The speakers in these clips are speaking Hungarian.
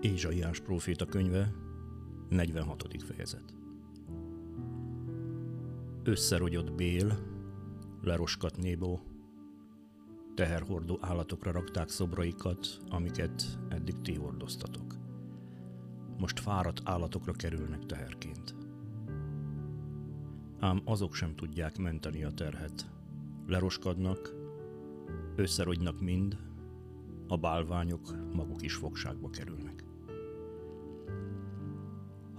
Ézsaiás próféta könyve, 46. fejezet. Összerogyott Bél, leroskat Nébó, teherhordó állatokra rakták szobraikat, amiket eddig ti hordoztatok. Most fáradt állatokra kerülnek teherként. Ám azok sem tudják menteni a terhet. Leroskadnak, összerogynak mind, a bálványok maguk is fogságba kerülnek.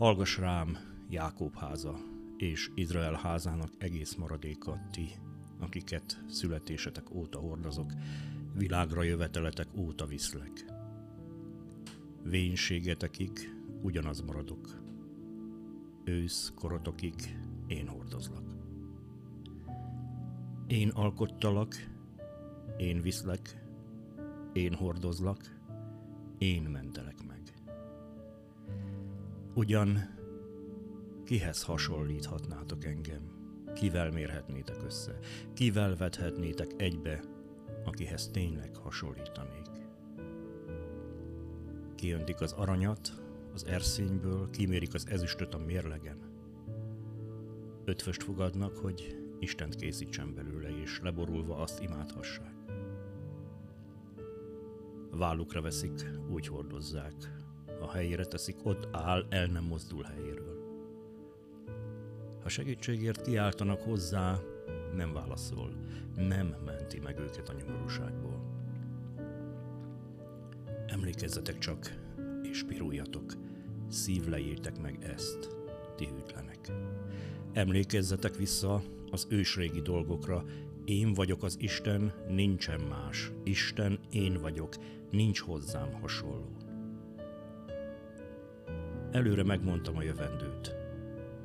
Hallgass rám, Jákob háza, és Izrael házának egész maradéka ti, akiket születésetek óta hordozok, világra jöveteletek óta viszlek. Vénységetekig ugyanaz maradok. Ősz korotokig én hordozlak. Én alkottalak, én viszlek, én hordozlak, én mentelek meg. Ugyan kihez hasonlíthatnátok engem? Kivel mérhetnétek össze? Kivel vethetnétek egybe, akihez tényleg hasonlítanék? Kijöntik az aranyat az erszényből, kimérik az ezüstöt a mérlegen. Ötvöst fogadnak, hogy Istent készítsen belőle, és leborulva azt imádhassák. Vállukra veszik, úgy hordozzák. A helyére teszik, ott áll, el nem mozdul helyéről. Ha segítségért kiáltanak hozzá, nem válaszol, nem menti meg őket a nyomorúságból. Emlékezzetek csak, és piruljatok, szívlejétek meg ezt, ti hűtlenek. Emlékezzetek vissza az ősrégi dolgokra, én vagyok az Isten, nincsen más. Isten, én vagyok, nincs hozzám hasonló. Előre megmondtam a jövendőt,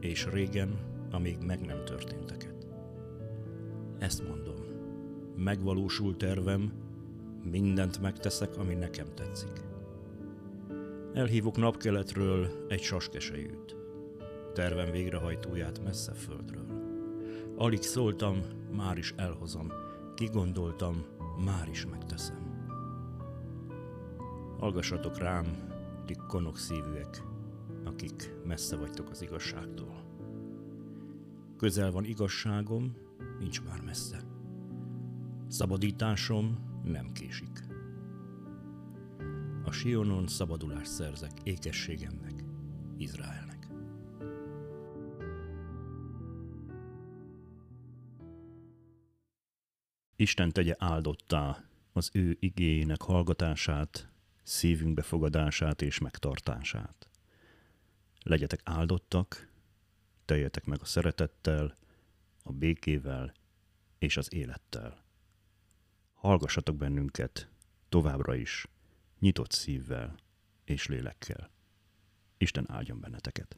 és régen, amíg meg nem történteket. Ezt mondom, megvalósul tervem, mindent megteszek, ami nekem tetszik. Elhívok napkeletről egy saskesejűt, tervem végrehajtóját messze földről. Alig szóltam, már is elhozom, kigondoltam, már is megteszem. Hallgassatok rám, ti konok szívűek, akik messze vagytok az igazságtól. Közel van igazságom, nincs már messze. Szabadításom nem késik. A Sionon szabadulást szerzek ékességemnek, Izraelnek. Isten tegye áldottá az ő igényének hallgatását, szívünk befogadását és megtartását. Legyetek áldottak, teljetek meg a szeretettel, a békével és az élettel. Hallgassatok bennünket továbbra is, nyitott szívvel és lélekkel. Isten áldjon benneteket!